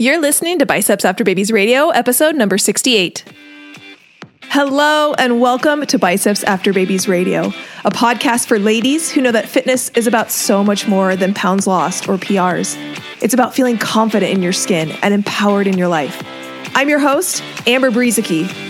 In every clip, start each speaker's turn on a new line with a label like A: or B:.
A: You're listening to Biceps After Babies Radio, episode number 68. Hello, and welcome to Biceps After Babies Radio, a podcast for ladies who know that fitness is about so much more than pounds lost or PRs. It's about feeling confident in your skin and empowered in your life. I'm your host, Amber Brueseke,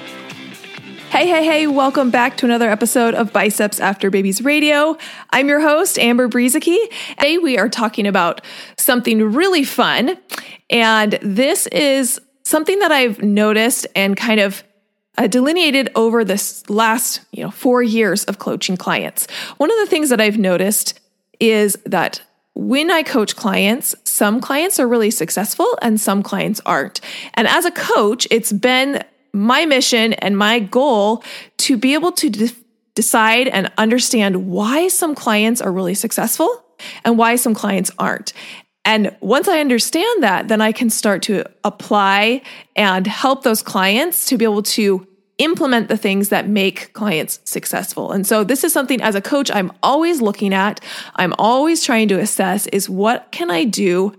A: Hey, hey, hey, welcome back to another episode of Biceps After Babies Radio. I'm your host, Amber Brueseke. Today we are talking about something really fun. And this is something that I've noticed and kind of uh, delineated over this last, you know, four years of coaching clients. One of the things that I've noticed is that when I coach clients, some clients are really successful and some clients aren't. And as a coach, it's been my mission and my goal to be able to de- decide and understand why some clients are really successful and why some clients aren't. And once I understand that, then I can start to apply and help those clients to be able to implement the things that make clients successful. And so this is something as a coach I'm always looking at. I'm always trying to assess is what can I do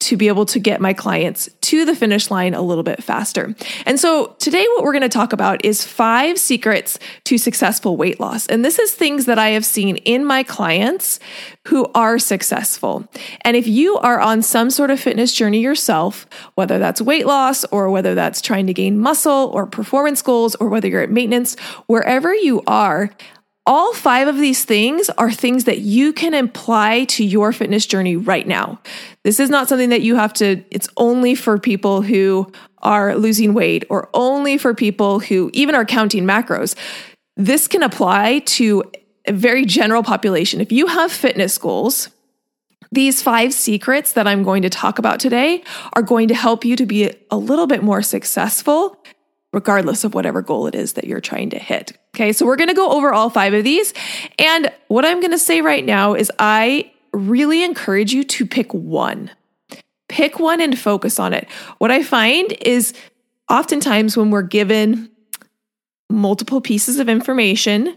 A: to be able to get my clients to the finish line a little bit faster. And so today, what we're going to talk about is five secrets to successful weight loss. And this is things that I have seen in my clients who are successful. And if you are on some sort of fitness journey yourself, whether that's weight loss or whether that's trying to gain muscle or performance goals or whether you're at maintenance, wherever you are, all five of these things are things that you can apply to your fitness journey right now. This is not something that you have to, it's only for people who are losing weight or only for people who even are counting macros. This can apply to a very general population. If you have fitness goals, these five secrets that I'm going to talk about today are going to help you to be a little bit more successful regardless of whatever goal it is that you're trying to hit. Okay, so we're gonna go over all five of these. And what I'm gonna say right now is I really encourage you to pick one. Pick one and focus on it. What I find is oftentimes when we're given multiple pieces of information,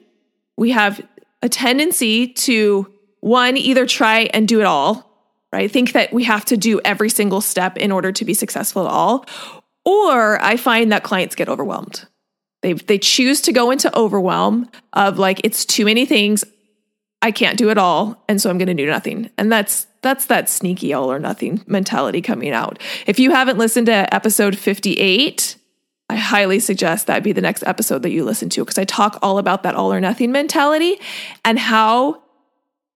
A: we have a tendency to one, either try and do it all, right? Think that we have to do every single step in order to be successful at all, or I find that clients get overwhelmed. They, they choose to go into overwhelm of like, it's too many things. I can't do it all. And so I'm going to do nothing. And that's, that's that sneaky all or nothing mentality coming out. If you haven't listened to episode 58, I highly suggest that be the next episode that you listen to because I talk all about that all or nothing mentality and how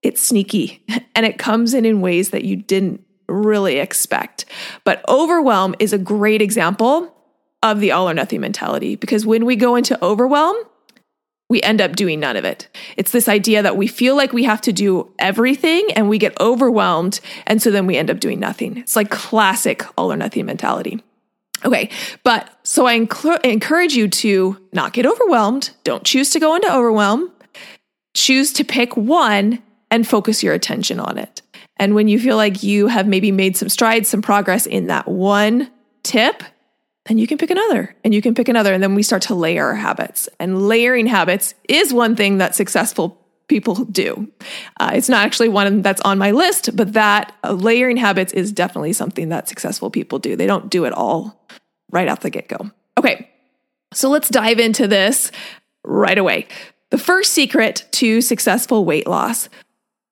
A: it's sneaky and it comes in in ways that you didn't really expect. But overwhelm is a great example of the all or nothing mentality because when we go into overwhelm, we end up doing none of it. It's this idea that we feel like we have to do everything and we get overwhelmed. And so then we end up doing nothing. It's like classic all or nothing mentality. Okay, but so I encourage you to not get overwhelmed. Don't choose to go into overwhelm. Choose to pick one and focus your attention on it. And when you feel like you have maybe made some strides, some progress in that one tip, then you can pick another and you can pick another. And then we start to layer our habits. And layering habits is one thing that successful people do. Uh, it's not actually one that's on my list, but that uh, layering habits is definitely something that successful people do. They don't do it all right off the get go. Okay, so let's dive into this right away. The first secret to successful weight loss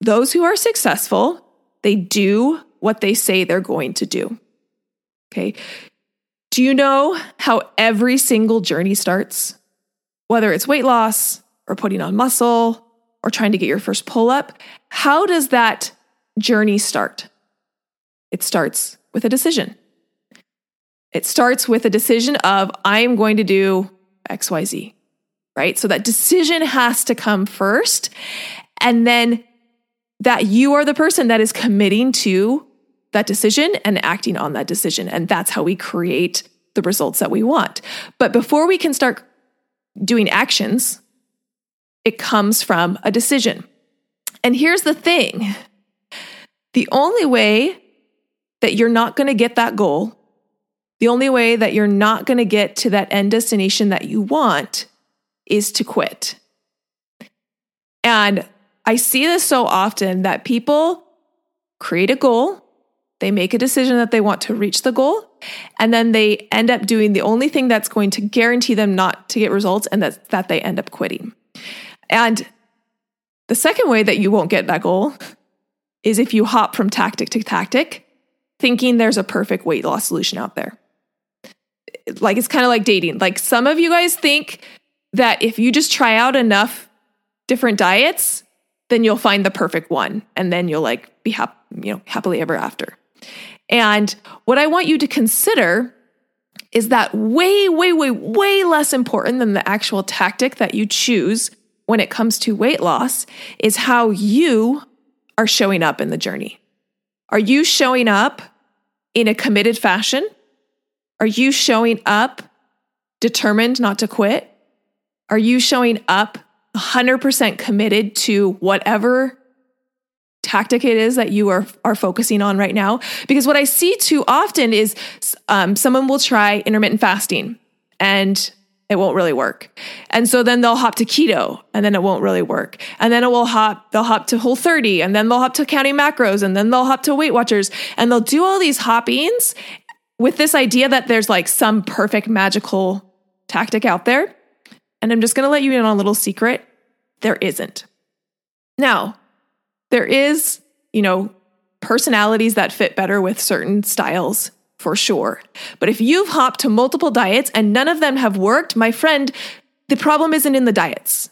A: those who are successful they do what they say they're going to do. Okay. Do you know how every single journey starts? Whether it's weight loss or putting on muscle or trying to get your first pull up, how does that journey start? It starts with a decision. It starts with a decision of, I'm going to do XYZ, right? So that decision has to come first. And then that you are the person that is committing to that decision and acting on that decision. And that's how we create the results that we want. But before we can start doing actions, it comes from a decision. And here's the thing the only way that you're not going to get that goal, the only way that you're not going to get to that end destination that you want is to quit. And I see this so often that people create a goal, they make a decision that they want to reach the goal, and then they end up doing the only thing that's going to guarantee them not to get results, and that's that they end up quitting. And the second way that you won't get that goal is if you hop from tactic to tactic, thinking there's a perfect weight loss solution out there. Like it's kind of like dating. Like some of you guys think that if you just try out enough different diets, then you'll find the perfect one and then you'll like be happy, you know, happily ever after. And what I want you to consider is that way, way, way, way less important than the actual tactic that you choose when it comes to weight loss is how you are showing up in the journey. Are you showing up in a committed fashion? Are you showing up determined not to quit? Are you showing up 100% committed to whatever tactic it is that you are are focusing on right now. Because what i see too often is um, someone will try intermittent fasting and it won't really work. And so then they'll hop to keto and then it won't really work. And then it will hop they'll hop to whole 30 and then they'll hop to counting macros and then they'll hop to weight watchers and they'll do all these hoppings with this idea that there's like some perfect magical tactic out there and I'm just going to let you in on a little secret. There isn't. Now, there is, you know, personalities that fit better with certain styles for sure. But if you've hopped to multiple diets and none of them have worked, my friend, the problem isn't in the diets.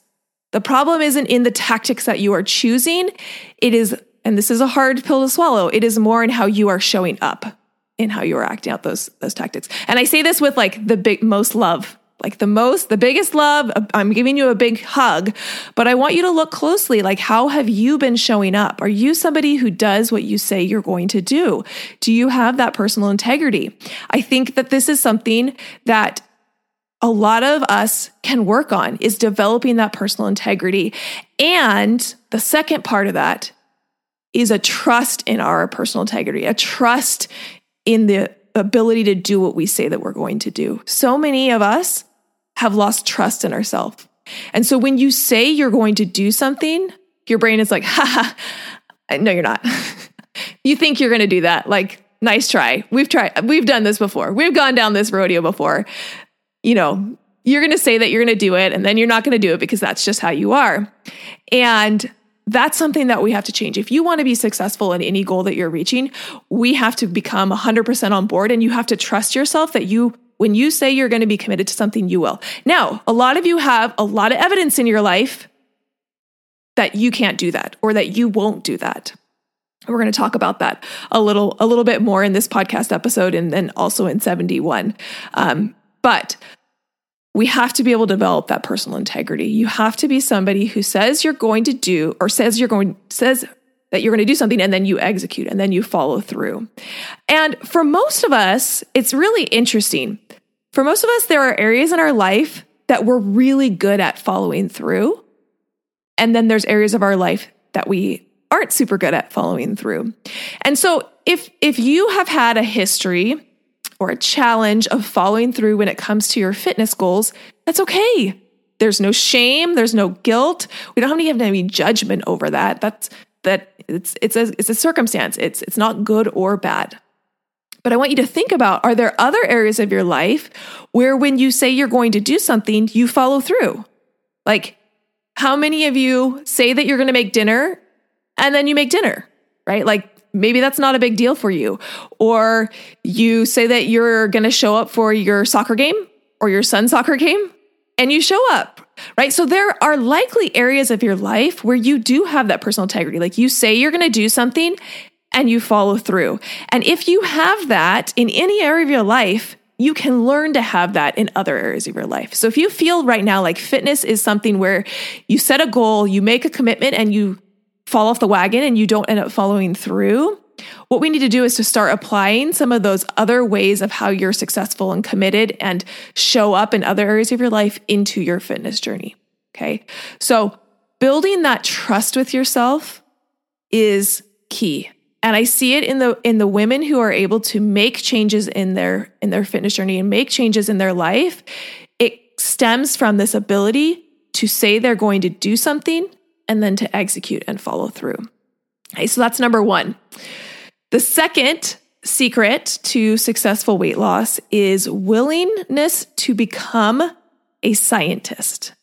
A: The problem isn't in the tactics that you are choosing. It is, and this is a hard pill to swallow, it is more in how you are showing up in how you are acting out those those tactics. And I say this with like the big most love like the most, the biggest love. Uh, I'm giving you a big hug, but I want you to look closely. Like, how have you been showing up? Are you somebody who does what you say you're going to do? Do you have that personal integrity? I think that this is something that a lot of us can work on is developing that personal integrity. And the second part of that is a trust in our personal integrity, a trust in the ability to do what we say that we're going to do. So many of us have lost trust in ourselves. And so when you say you're going to do something, your brain is like, ha ha, no, you're not. you think you're going to do that. Like, nice try. We've tried, we've done this before. We've gone down this rodeo before. You know, you're going to say that you're going to do it and then you're not going to do it because that's just how you are. And that's something that we have to change. If you want to be successful in any goal that you're reaching, we have to become 100% on board and you have to trust yourself that you when you say you're going to be committed to something, you will. Now, a lot of you have a lot of evidence in your life that you can't do that or that you won't do that. We're going to talk about that a little a little bit more in this podcast episode and then also in 71. Um, but we have to be able to develop that personal integrity. You have to be somebody who says you're going to do or says you're going says that you're going to do something and then you execute and then you follow through. And for most of us, it's really interesting. For most of us, there are areas in our life that we're really good at following through. And then there's areas of our life that we aren't super good at following through. And so if if you have had a history or a challenge of following through when it comes to your fitness goals, that's okay. There's no shame, there's no guilt. We don't have to give any judgment over that. That's that it's it's a it's a circumstance. It's it's not good or bad. But I want you to think about are there other areas of your life where when you say you're going to do something, you follow through? Like how many of you say that you're going to make dinner and then you make dinner, right? Like maybe that's not a big deal for you. Or you say that you're going to show up for your soccer game or your son's soccer game and you show up, right? So there are likely areas of your life where you do have that personal integrity. Like you say you're going to do something and you follow through. And if you have that in any area of your life, you can learn to have that in other areas of your life. So if you feel right now like fitness is something where you set a goal, you make a commitment and you fall off the wagon and you don't end up following through, what we need to do is to start applying some of those other ways of how you're successful and committed and show up in other areas of your life into your fitness journey. Okay. So building that trust with yourself is key. And I see it in the in the women who are able to make changes in their in their fitness journey and make changes in their life. It stems from this ability to say they're going to do something and then to execute and follow through. Okay, so that's number 1. The second secret to successful weight loss is willingness to become a scientist.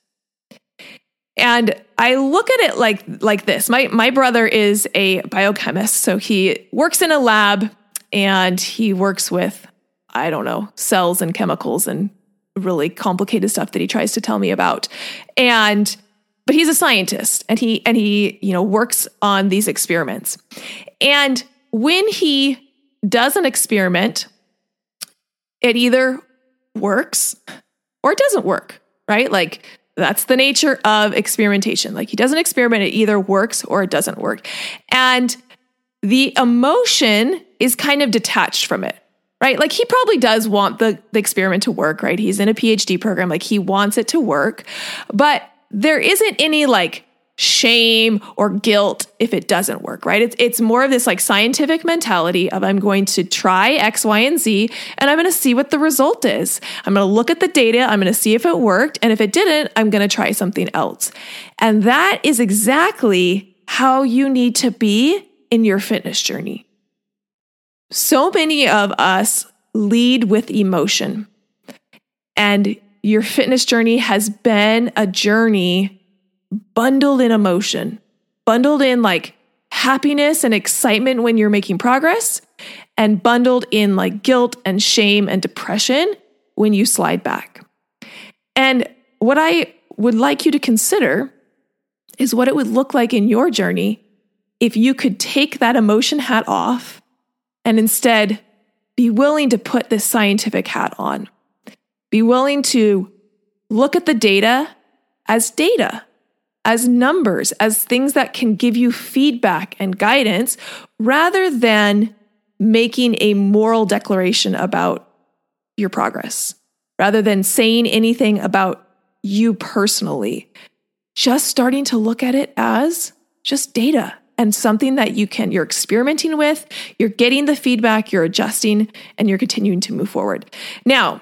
A: And I look at it like like this. My my brother is a biochemist, so he works in a lab and he works with I don't know, cells and chemicals and really complicated stuff that he tries to tell me about. And but he's a scientist and he and he, you know, works on these experiments. And when he does an experiment, it either works or it doesn't work, right? Like that's the nature of experimentation. Like he doesn't experiment, it either works or it doesn't work. And the emotion is kind of detached from it, right? Like he probably does want the, the experiment to work, right? He's in a PhD program, like he wants it to work, but there isn't any like shame or guilt if it doesn't work, right? It's it's more of this like scientific mentality of I'm going to try X, Y, and Z and I'm going to see what the result is. I'm going to look at the data, I'm going to see if it worked, and if it didn't, I'm going to try something else. And that is exactly how you need to be in your fitness journey. So many of us lead with emotion. And your fitness journey has been a journey bundled in emotion, bundled in like happiness and excitement when you're making progress, and bundled in like guilt and shame and depression when you slide back. And what I would like you to consider is what it would look like in your journey if you could take that emotion hat off and instead be willing to put this scientific hat on. Be willing to look at the data as data as numbers, as things that can give you feedback and guidance, rather than making a moral declaration about your progress, rather than saying anything about you personally. Just starting to look at it as just data and something that you can you're experimenting with, you're getting the feedback, you're adjusting and you're continuing to move forward. Now,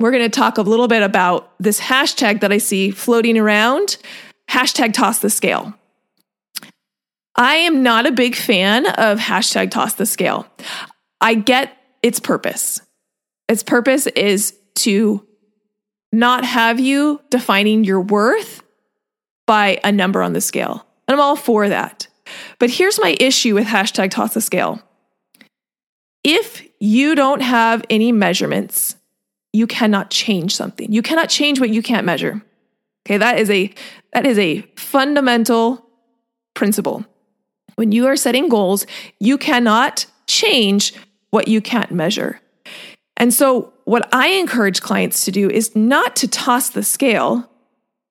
A: we're going to talk a little bit about this hashtag that I see floating around hashtag toss the scale. I am not a big fan of hashtag toss the scale. I get its purpose. Its purpose is to not have you defining your worth by a number on the scale. And I'm all for that. But here's my issue with hashtag toss the scale. If you don't have any measurements, you cannot change something. You cannot change what you can't measure. Okay, that is a that is a fundamental principle. When you are setting goals, you cannot change what you can't measure. And so, what I encourage clients to do is not to toss the scale,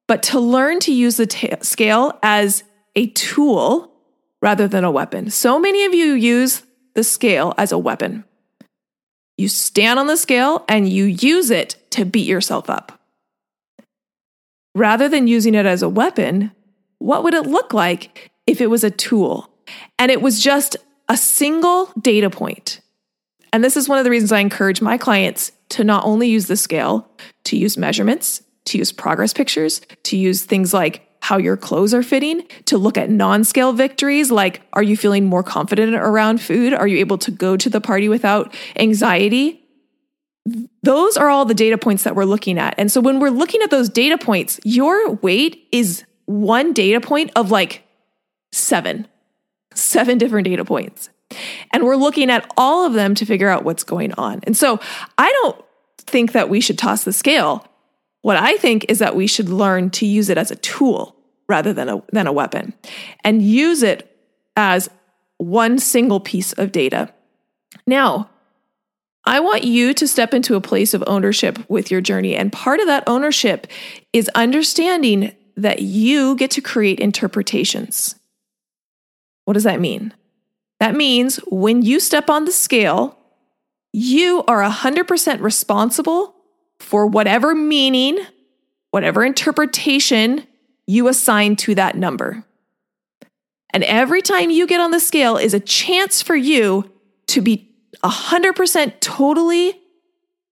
A: but to learn to use the t- scale as a tool rather than a weapon. So many of you use the scale as a weapon. You stand on the scale and you use it to beat yourself up rather than using it as a weapon, what would it look like if it was a tool and it was just a single data point? And this is one of the reasons I encourage my clients to not only use the scale, to use measurements, to use progress pictures, to use things like how your clothes are fitting, to look at non scale victories like are you feeling more confident around food? Are you able to go to the party without anxiety? Those are all the data points that we're looking at. And so when we're looking at those data points, your weight is one data point of like seven, seven different data points. And we're looking at all of them to figure out what's going on. And so I don't think that we should toss the scale. What I think is that we should learn to use it as a tool rather than a, than a weapon and use it as one single piece of data. Now, I want you to step into a place of ownership with your journey. And part of that ownership is understanding that you get to create interpretations. What does that mean? That means when you step on the scale, you are 100% responsible for whatever meaning, whatever interpretation you assign to that number. And every time you get on the scale is a chance for you to be 100% totally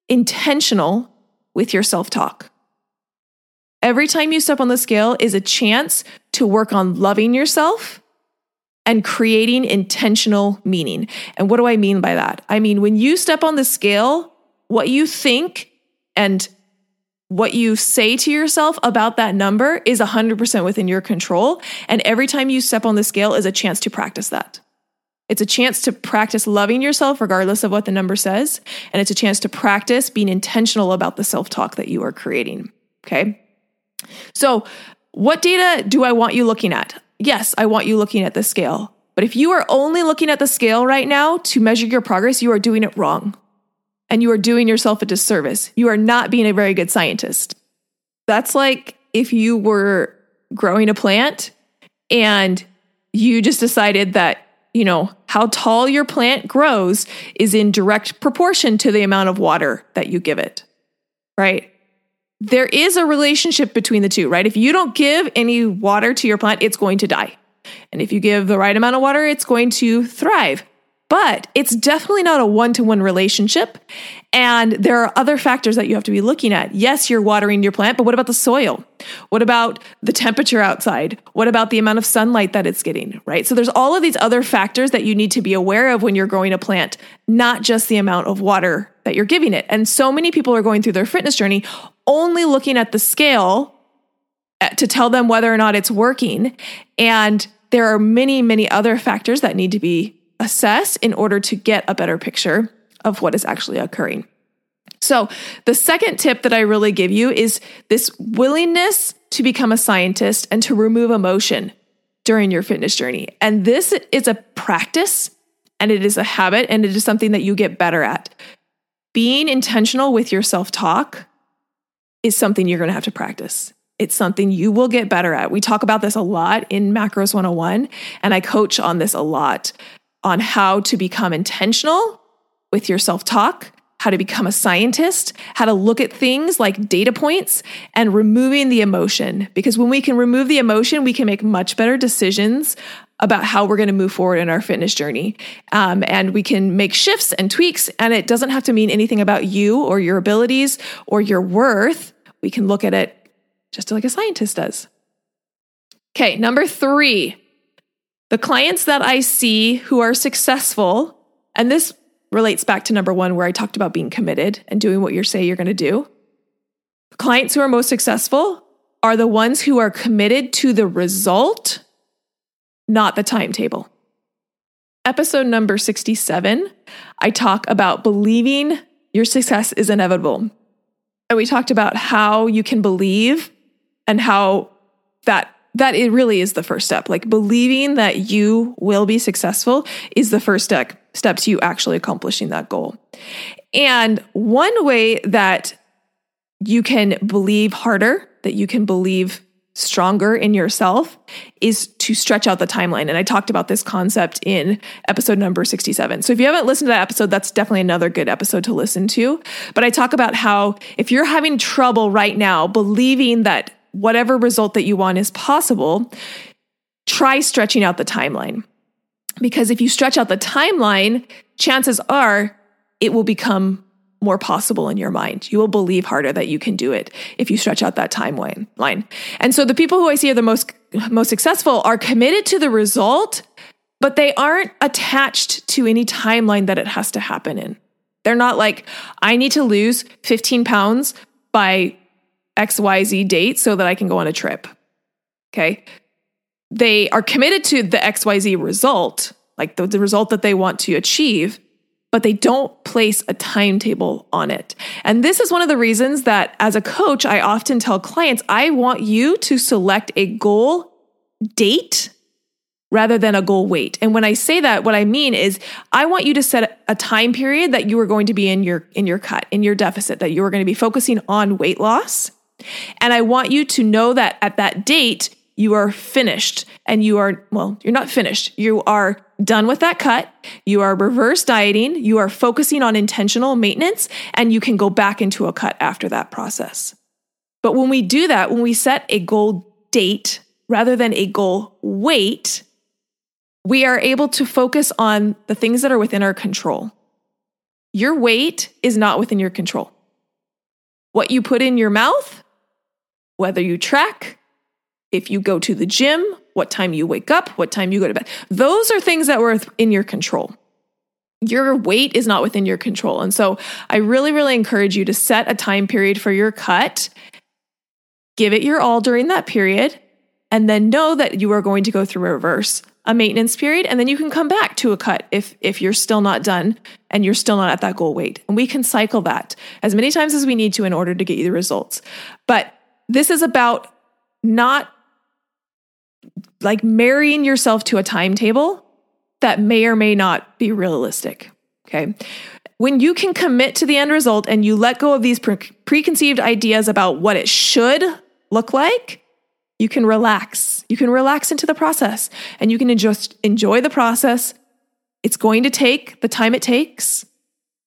A: intentional with your self talk. Every time you step on the scale is a chance to work on loving yourself and creating intentional meaning. And what do I mean by that? I mean, when you step on the scale, what you think and what you say to yourself about that number is 100% within your control. And every time you step on the scale is a chance to practice that. It's a chance to practice loving yourself regardless of what the number says. And it's a chance to practice being intentional about the self talk that you are creating. Okay. So, what data do I want you looking at? Yes, I want you looking at the scale. But if you are only looking at the scale right now to measure your progress, you are doing it wrong and you are doing yourself a disservice. You are not being a very good scientist. That's like if you were growing a plant and you just decided that, you know, how tall your plant grows is in direct proportion to the amount of water that you give it, right? There is a relationship between the two, right? If you don't give any water to your plant, it's going to die. And if you give the right amount of water, it's going to thrive but it's definitely not a one to one relationship. And there are other factors that you have to be looking at. Yes, you're watering your plant, but what about the soil? What about the temperature outside? What about the amount of sunlight that it's getting, right? So there's all of these other factors that you need to be aware of when you're growing a plant, not just the amount of water that you're giving it. And so many people are going through their fitness journey only looking at the scale eh, to tell them whether or not it's working. And there are many, many other factors that need to be assess in order to get a better picture of what is actually occurring. So, the second tip that I really give you is this willingness to become a scientist and to remove emotion during your fitness journey. And this is a practice and it is a habit and it is something that you get better at. Being intentional with your self talk is something you're going to have to practice. It's something you will get better at. We talk about this a lot in Macros 101, and I coach on this a lot on how to become intentional with your self talk, how to become a scientist, how to look at things like data points, and removing the emotion. Because when we can remove the emotion, we can make much better decisions about how we're going to move forward in our fitness journey. Um, and we can make shifts and tweaks, and it doesn't have to mean anything about you or your abilities or your worth. We can look at it just like a scientist does. Okay, number three the clients that I see who are successful, and this relates back to number one, where I talked about being committed and doing what you say you're going to do. The clients who are most successful are the ones who are committed to the result, not the timetable. Episode number 67, I talk about believing your success is inevitable. And we talked about how you can believe and how that that it really is the first step. Like believing that you will be successful is the first step step to you actually accomplishing that goal. And one way that you can believe harder, that you can believe stronger in yourself is to stretch out the timeline. And I talked about this concept in episode number 67. So if you haven't listened to that episode, that's definitely another good episode to listen to. But I talk about how if you're having trouble right now believing that whatever result that you want is possible, try stretching out the timeline. Because if you stretch out the timeline, chances are it will become more possible in your mind. You will believe harder that you can do it if you stretch out that timeline. Line. And so the people who I see are the most most successful are committed to the result, but they aren't attached to any timeline that it has to happen in. They're not like, I need to lose 15 pounds by XYZ date so that I can go on a trip. Okay. They are committed to the XYZ result, like the, the result that they want to achieve, but they don't place a timetable on it. And this is one of the reasons that as a coach, I often tell clients, I want you to select a goal date rather than a goal weight. And when I say that, what I mean is I want you to set a time period that you are going to be in your in your cut, in your deficit, that you are going to be focusing on weight loss and I want you to know that at that date, you are finished and you are, well, you're not finished. You are done with that cut. You are reverse dieting. You are focusing on intentional maintenance and you can go back into a cut after that process. But when we do that, when we set a goal date rather than a goal weight, we are able to focus on the things that are within our control. Your weight is not within your control. What you put in your mouth, whether you track, if you go to the gym, what time you wake up, what time you go to bed, those are things that were in your control. Your weight is not within your control. And so I really, really encourage you to set a time period for your cut, give it your all during that period, and then know that you are going to go through reverse a maintenance period and then you can come back to a cut if if you're still not done and you're still not at that goal weight and we can cycle that as many times as we need to in order to get you the results but this is about not like marrying yourself to a timetable that may or may not be realistic okay when you can commit to the end result and you let go of these pre- preconceived ideas about what it should look like you can relax. You can relax into the process and you can just enjoy the process. It's going to take the time it takes.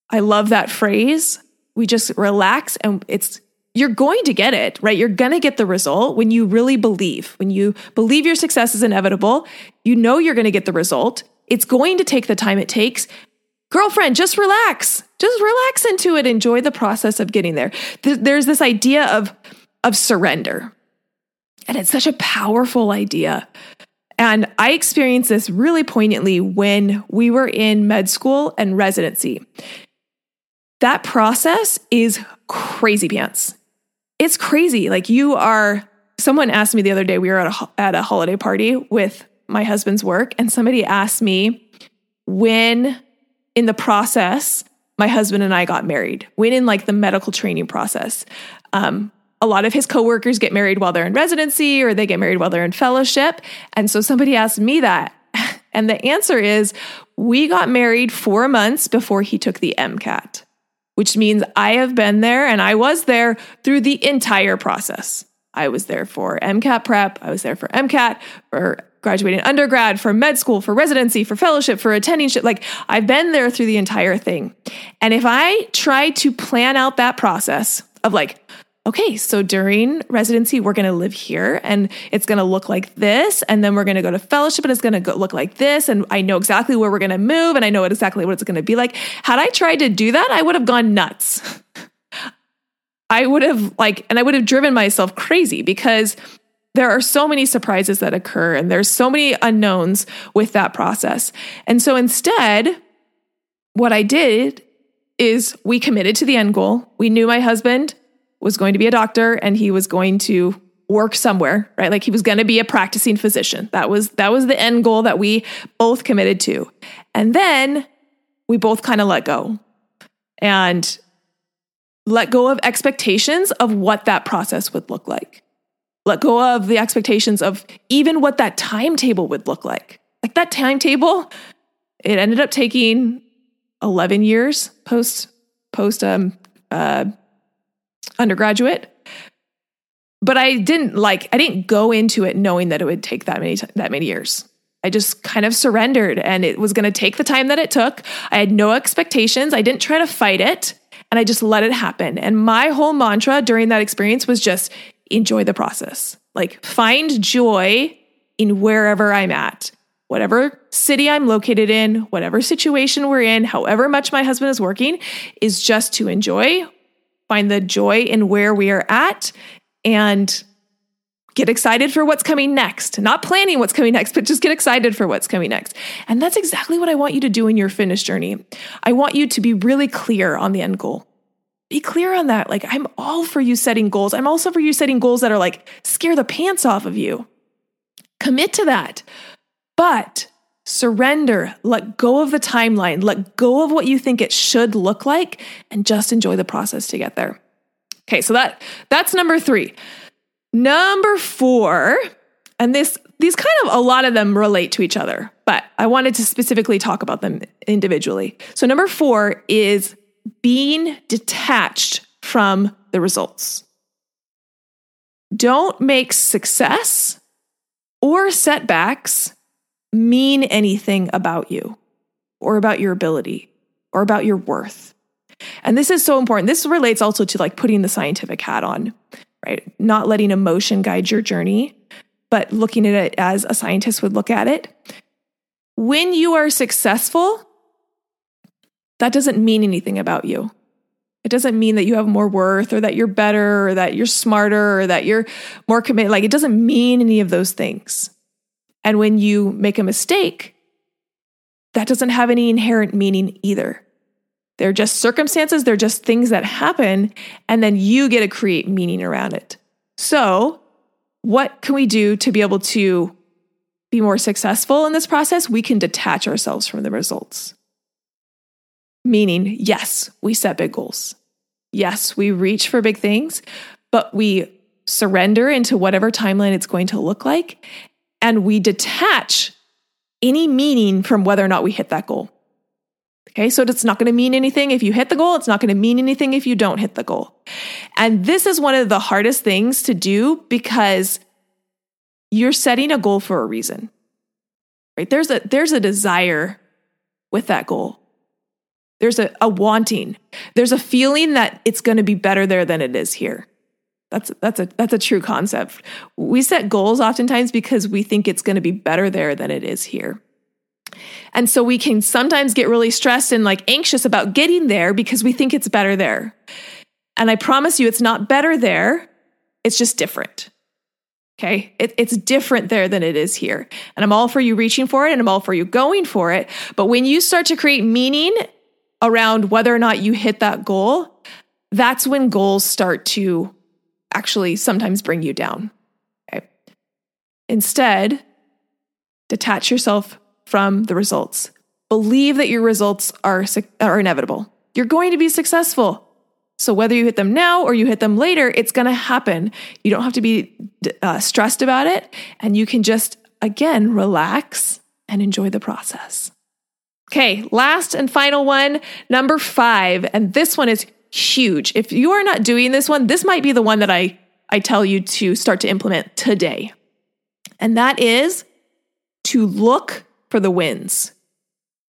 A: I love that phrase. We just relax and it's you're going to get it, right? You're going to get the result when you really believe. When you believe your success is inevitable, you know you're going to get the result. It's going to take the time it takes. Girlfriend, just relax. Just relax into it. Enjoy the process of getting there. There's this idea of of surrender and it's such a powerful idea. And I experienced this really poignantly when we were in med school and residency. That process is crazy pants. It's crazy. Like you are, someone asked me the other day, we were at a, at a holiday party with my husband's work, and somebody asked me when in the process my husband and I got married, when in like the medical training process. Um, a lot of his coworkers get married while they're in residency or they get married while they're in fellowship. And so somebody asked me that. And the answer is we got married four months before he took the MCAT, which means I have been there and I was there through the entire process. I was there for MCAT prep, I was there for MCAT, for graduating undergrad, for med school, for residency, for fellowship, for attending shit. Like I've been there through the entire thing. And if I try to plan out that process of like, okay, so during residency, we're going to live here and it's going to look like this. And then we're going to go to fellowship and it's going to look like this. And I know exactly where we're going to move and I know exactly what it's going to be like. Had I tried to do that, I would have gone nuts. I would have like, and I would have driven myself crazy because there are so many surprises that occur and there's so many unknowns with that process. And so instead, what I did is we committed to the end goal. We knew my husband was going to be a doctor and he was going to work somewhere, right? Like he was going to be a practicing physician. That was that was the end goal that we both committed to. And then we both kind of let go. And let go of expectations of what that process would look like. Let go of the expectations of even what that timetable would look like. Like that timetable, it ended up taking 11 years post post um uh undergraduate. But I didn't like I didn't go into it knowing that it would take that many that many years. I just kind of surrendered and it was going to take the time that it took. I had no expectations. I didn't try to fight it and I just let it happen. And my whole mantra during that experience was just enjoy the process. Like find joy in wherever I'm at. Whatever city I'm located in, whatever situation we're in, however much my husband is working, is just to enjoy find the joy in where we are at and get excited for what's coming next. Not planning what's coming next, but just get excited for what's coming next. And that's exactly what I want you to do in your fitness journey. I want you to be really clear on the end goal. Be clear on that. Like, I'm all for you setting goals. I'm also for you setting goals that are like scare the pants off of you. Commit to that. But Surrender, let go of the timeline, let go of what you think it should look like, and just enjoy the process to get there. Okay, so that that's number three. Number four, and this these kind of a lot of them relate to each other, but I wanted to specifically talk about them individually. So number four is being detached from the results. Don't make success or setbacks mean anything about you or about your ability or about your worth. And this is so important. This relates also to like putting the scientific hat on, right? Not letting emotion guide your journey, but looking at it as a scientist would look at it. When you are successful, that doesn't mean anything about you. It doesn't mean that you have more worth or that you're better or that you're smarter or that you're more committed. Like it doesn't mean any of those things. And when you make a mistake, that doesn't have any inherent meaning either. They're just circumstances, they're just things that happen, and then you get to create meaning around it. So, what can we do to be able to be more successful in this process? We can detach ourselves from the results. Meaning, yes, we set big goals. Yes, we reach for big things, but we surrender into whatever timeline it's going to look like. And we detach any meaning from whether or not we hit that goal. Okay, so it's not going to mean anything if you hit the goal. It's not going to mean anything if you don't hit the goal. And this is one of the hardest things to do because you're setting a goal for a reason. Right? There's a there's a desire with that goal. There's a, a wanting. There's a feeling that it's going to be better there than it is here. That's that's a that's a true concept. We set goals oftentimes because we think it's going to be better there than it is here. And so we can sometimes get really stressed and like anxious about getting there because we think it's better there. And I promise you it's not better there. It's just different. Okay. It, it's different there than it is here. And I'm all for you reaching for it and I'm all for you going for it. But when you start to create meaning around whether or not you hit that goal, that's when goals start to actually sometimes bring you down. Okay. Instead, detach yourself from the results. Believe that your results are, are inevitable. You're going to be successful. So, whether you hit them now or you hit them later, it's going to happen. You don't have to be uh, stressed about it. And you can just, again, relax and enjoy the process. Okay, last and final one, number five. And this one is huge. If you are not doing this one, this might be the one that I, I tell you to start to implement today. And that is to look for the wins,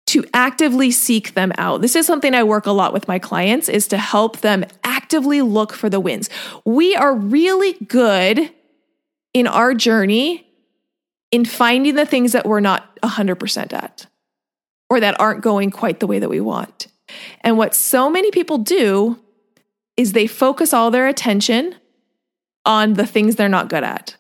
A: to actively seek them out. This is something I work a lot with my clients is to help them actively look for the wins. We are really good in our journey in finding the things that we're not 100% at or that aren't going quite the way that we want. And what so many people do is they focus all their attention on the things they're not good at.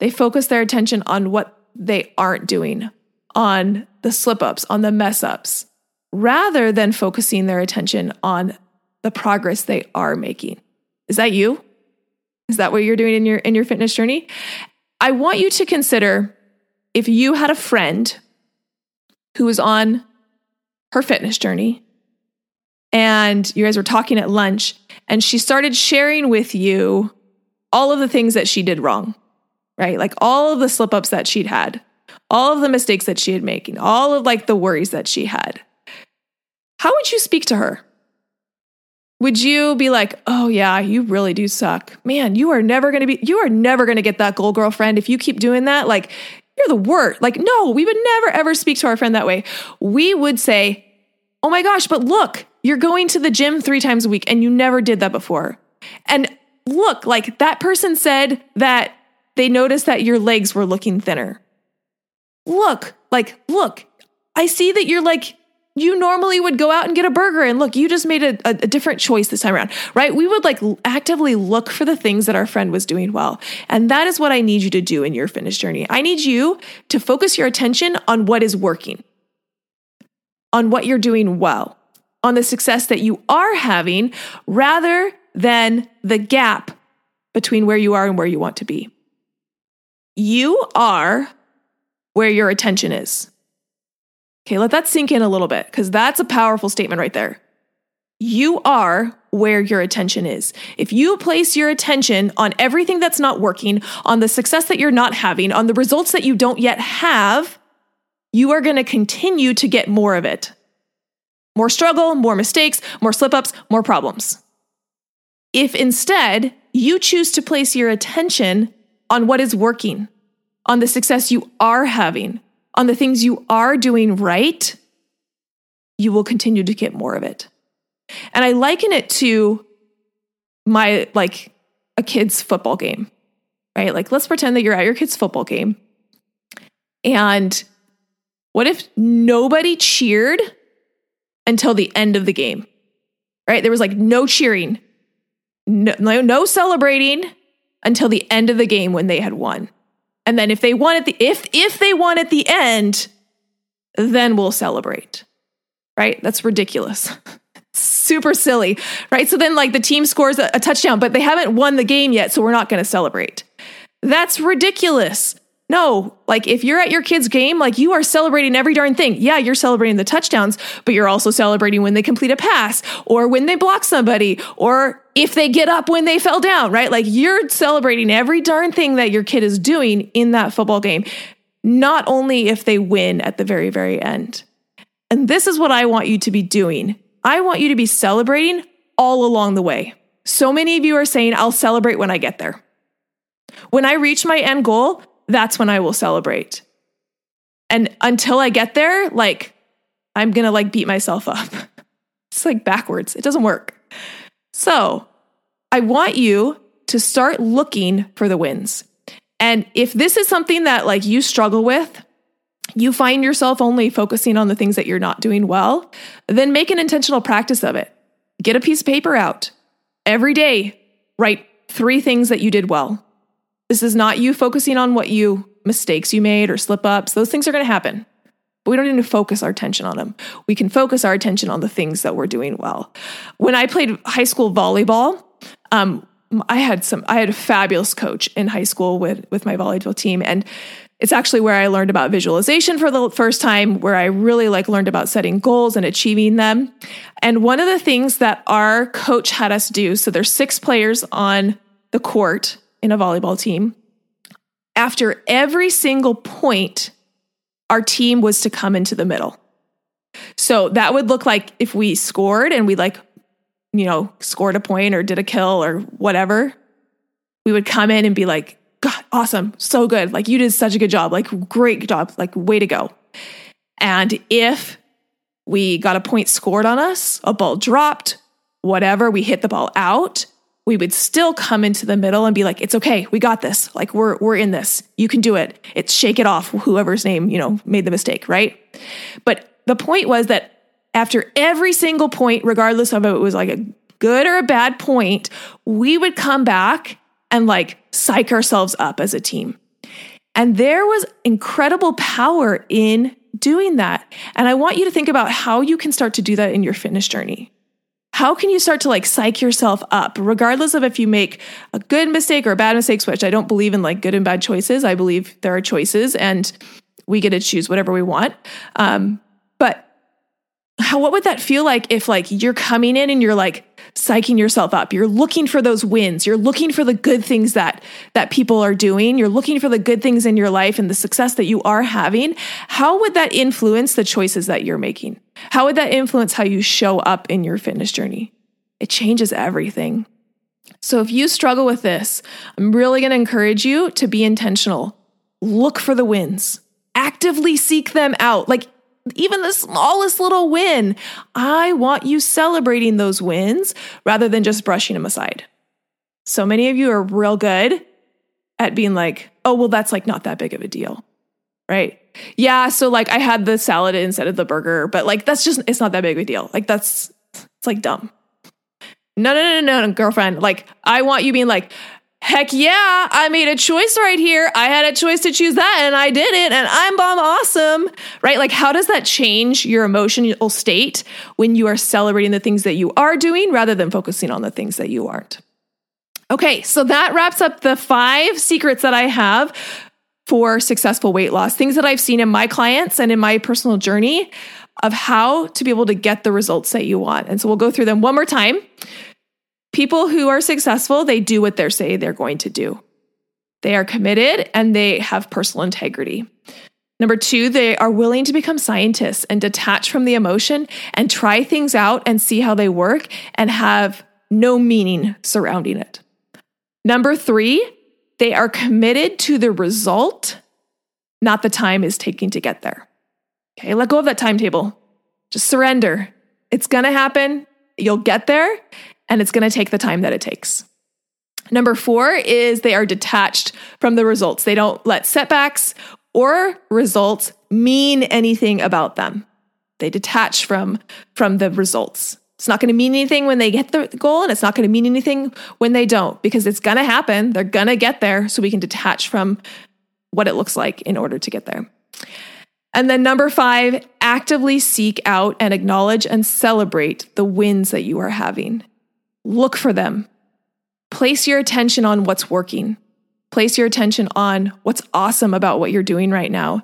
A: They focus their attention on what they aren't doing, on the slip ups, on the mess ups, rather than focusing their attention on the progress they are making. Is that you? Is that what you're doing in your in your fitness journey? I want you to consider if you had a friend who was on her fitness journey. And you guys were talking at lunch, and she started sharing with you all of the things that she did wrong, right? Like all of the slip ups that she'd had, all of the mistakes that she had making, all of like the worries that she had. How would you speak to her? Would you be like, "Oh yeah, you really do suck. Man, you are never going to be you are never going to get that goal girlfriend if you keep doing that. Like you're the worst." Like no, we would never ever speak to our friend that way. We would say, oh my gosh, but look, you're going to the gym three times a week and you never did that before. And look, like that person said that they noticed that your legs were looking thinner. Look, like, look, I see that you're like, you normally would go out and get a burger and look, you just made a, a, a, different choice this time around, right? We would like actively look for the things that our friend was doing well. And that is what I need you to do in your fitness journey. I need you to focus your attention on what is working on what you're doing well, on the success that you are having, rather than the gap between where you are and where you want to be. You are where your attention is. Okay, let that sink in a little bit because that's a powerful statement right there. You are where your attention is. If you place your attention on everything that's not working, on the success that you're not having, on the results that you don't yet have, you are going to continue to get more of it. More struggle, more mistakes, more slip ups, more problems. If instead you choose to place your attention on what is working, on the success you are having, on the things you are doing right, you will continue to get more of it. And I liken it to my like a kid's football game, right? Like, let's pretend that you're at your kid's football game. And what if nobody cheered until the end of the game? Right? There was like no cheering, no, no celebrating until the end of the game when they had won. And then if they won at the if if they won at the end, then we'll celebrate. Right? That's ridiculous. Super silly, right? So then like the team scores a, a touchdown, but they haven't won the game yet, so we're not going to celebrate. That's ridiculous. No, like if you're at your kid's game, like you are celebrating every darn thing. Yeah, you're celebrating the touchdowns, but you're also celebrating when they complete a pass or when they block somebody or if they get up when they fell down, right? Like you're celebrating every darn thing that your kid is doing in that football game, not only if they win at the very, very end. And this is what I want you to be doing. I want you to be celebrating all along the way. So many of you are saying, I'll celebrate when I get there. When I reach my end goal, that's when I will celebrate. And until I get there, like, I'm gonna like beat myself up. it's like backwards, it doesn't work. So I want you to start looking for the wins. And if this is something that like you struggle with, you find yourself only focusing on the things that you're not doing well, then make an intentional practice of it. Get a piece of paper out. Every day, write three things that you did well. This is not you focusing on what you mistakes you made or slip ups. Those things are going to happen. But we don't need to focus our attention on them. We can focus our attention on the things that we're doing well. When I played high school volleyball, um, I had some I had a fabulous coach in high school with with my volleyball team and it's actually where I learned about visualization for the first time, where I really like learned about setting goals and achieving them. And one of the things that our coach had us do, so there's six players on the court in a volleyball team. After every single point, our team was to come into the middle. So that would look like if we scored and we like, you know, scored a point or did a kill or whatever, we would come in and be like, God, awesome, so good. Like you did such a good job, like great job, like way to go. And if we got a point scored on us, a ball dropped, whatever, we hit the ball out, we would still come into the middle and be like, it's okay, we got this. Like we're we're in this. You can do it. It's shake it off, whoever's name, you know, made the mistake, right? But the point was that after every single point, regardless of if it was like a good or a bad point, we would come back and like psych ourselves up as a team. And there was incredible power in doing that. And I want you to think about how you can start to do that in your fitness journey how can you start to like psych yourself up regardless of if you make a good mistake or a bad mistake which i don't believe in like good and bad choices. I believe there are choices and we get to choose whatever we want. Um, how what would that feel like if like you're coming in and you're like psyching yourself up? You're looking for those wins. You're looking for the good things that that people are doing. You're looking for the good things in your life and the success that you are having. How would that influence the choices that you're making? How would that influence how you show up in your fitness journey? It changes everything. So if you struggle with this i'm really going to encourage you to be intentional. Look for the wins. Actively seek them out. Like even the smallest little win. I want you celebrating those wins rather than just brushing them aside. So many of you are real good at being like, oh, well, that's like not that big of a deal. Right. Yeah. So like I had the salad instead of the burger, but like that's just, it's not that big of a deal. Like that's, it's like dumb. No, no, no, no, no, girlfriend. Like I want you being like, Heck yeah, I made a choice right here. I had a choice to choose that and I did it and I'm bomb awesome. Right? Like, how does that change your emotional state when you are celebrating the things that you are doing rather than focusing on the things that you aren't? Okay, so that wraps up the five secrets that I have for successful weight loss, things that I've seen in my clients and in my personal journey of how to be able to get the results that you want. And so we'll go through them one more time. People who are successful, they do what they say they're going to do. They are committed and they have personal integrity. Number two, they are willing to become scientists and detach from the emotion and try things out and see how they work and have no meaning surrounding it. Number three, they are committed to the result not the time is taking to get there. Okay, let go of that timetable. Just surrender. It's gonna happen. You'll get there, and it's gonna take the time that it takes. Number four is they are detached from the results. They don't let setbacks or results mean anything about them. They detach from, from the results. It's not going to mean anything when they get the goal, and it's not going to mean anything when they don't, because it's going to happen. They're going to get there, so we can detach from what it looks like in order to get there. And then number five, actively seek out and acknowledge and celebrate the wins that you are having. Look for them. Place your attention on what's working. Place your attention on what's awesome about what you're doing right now.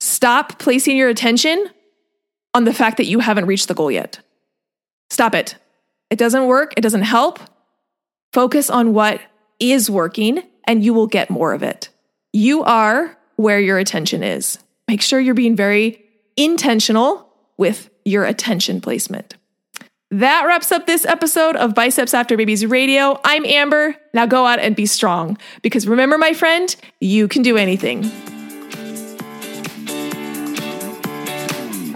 A: Stop placing your attention on the fact that you haven't reached the goal yet. Stop it. It doesn't work, it doesn't help. Focus on what is working, and you will get more of it. You are where your attention is. Make sure you're being very intentional with your attention placement. That wraps up this episode of Biceps After Babies Radio. I'm Amber. Now go out and be strong because remember, my friend, you can do anything.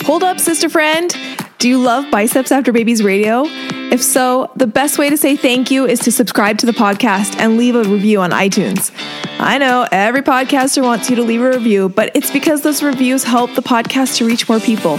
A: Hold up, sister friend. Do you love Biceps After Babies Radio? If so, the best way to say thank you is to subscribe to the podcast and leave a review on iTunes. I know every podcaster wants you to leave a review, but it's because those reviews help the podcast to reach more people.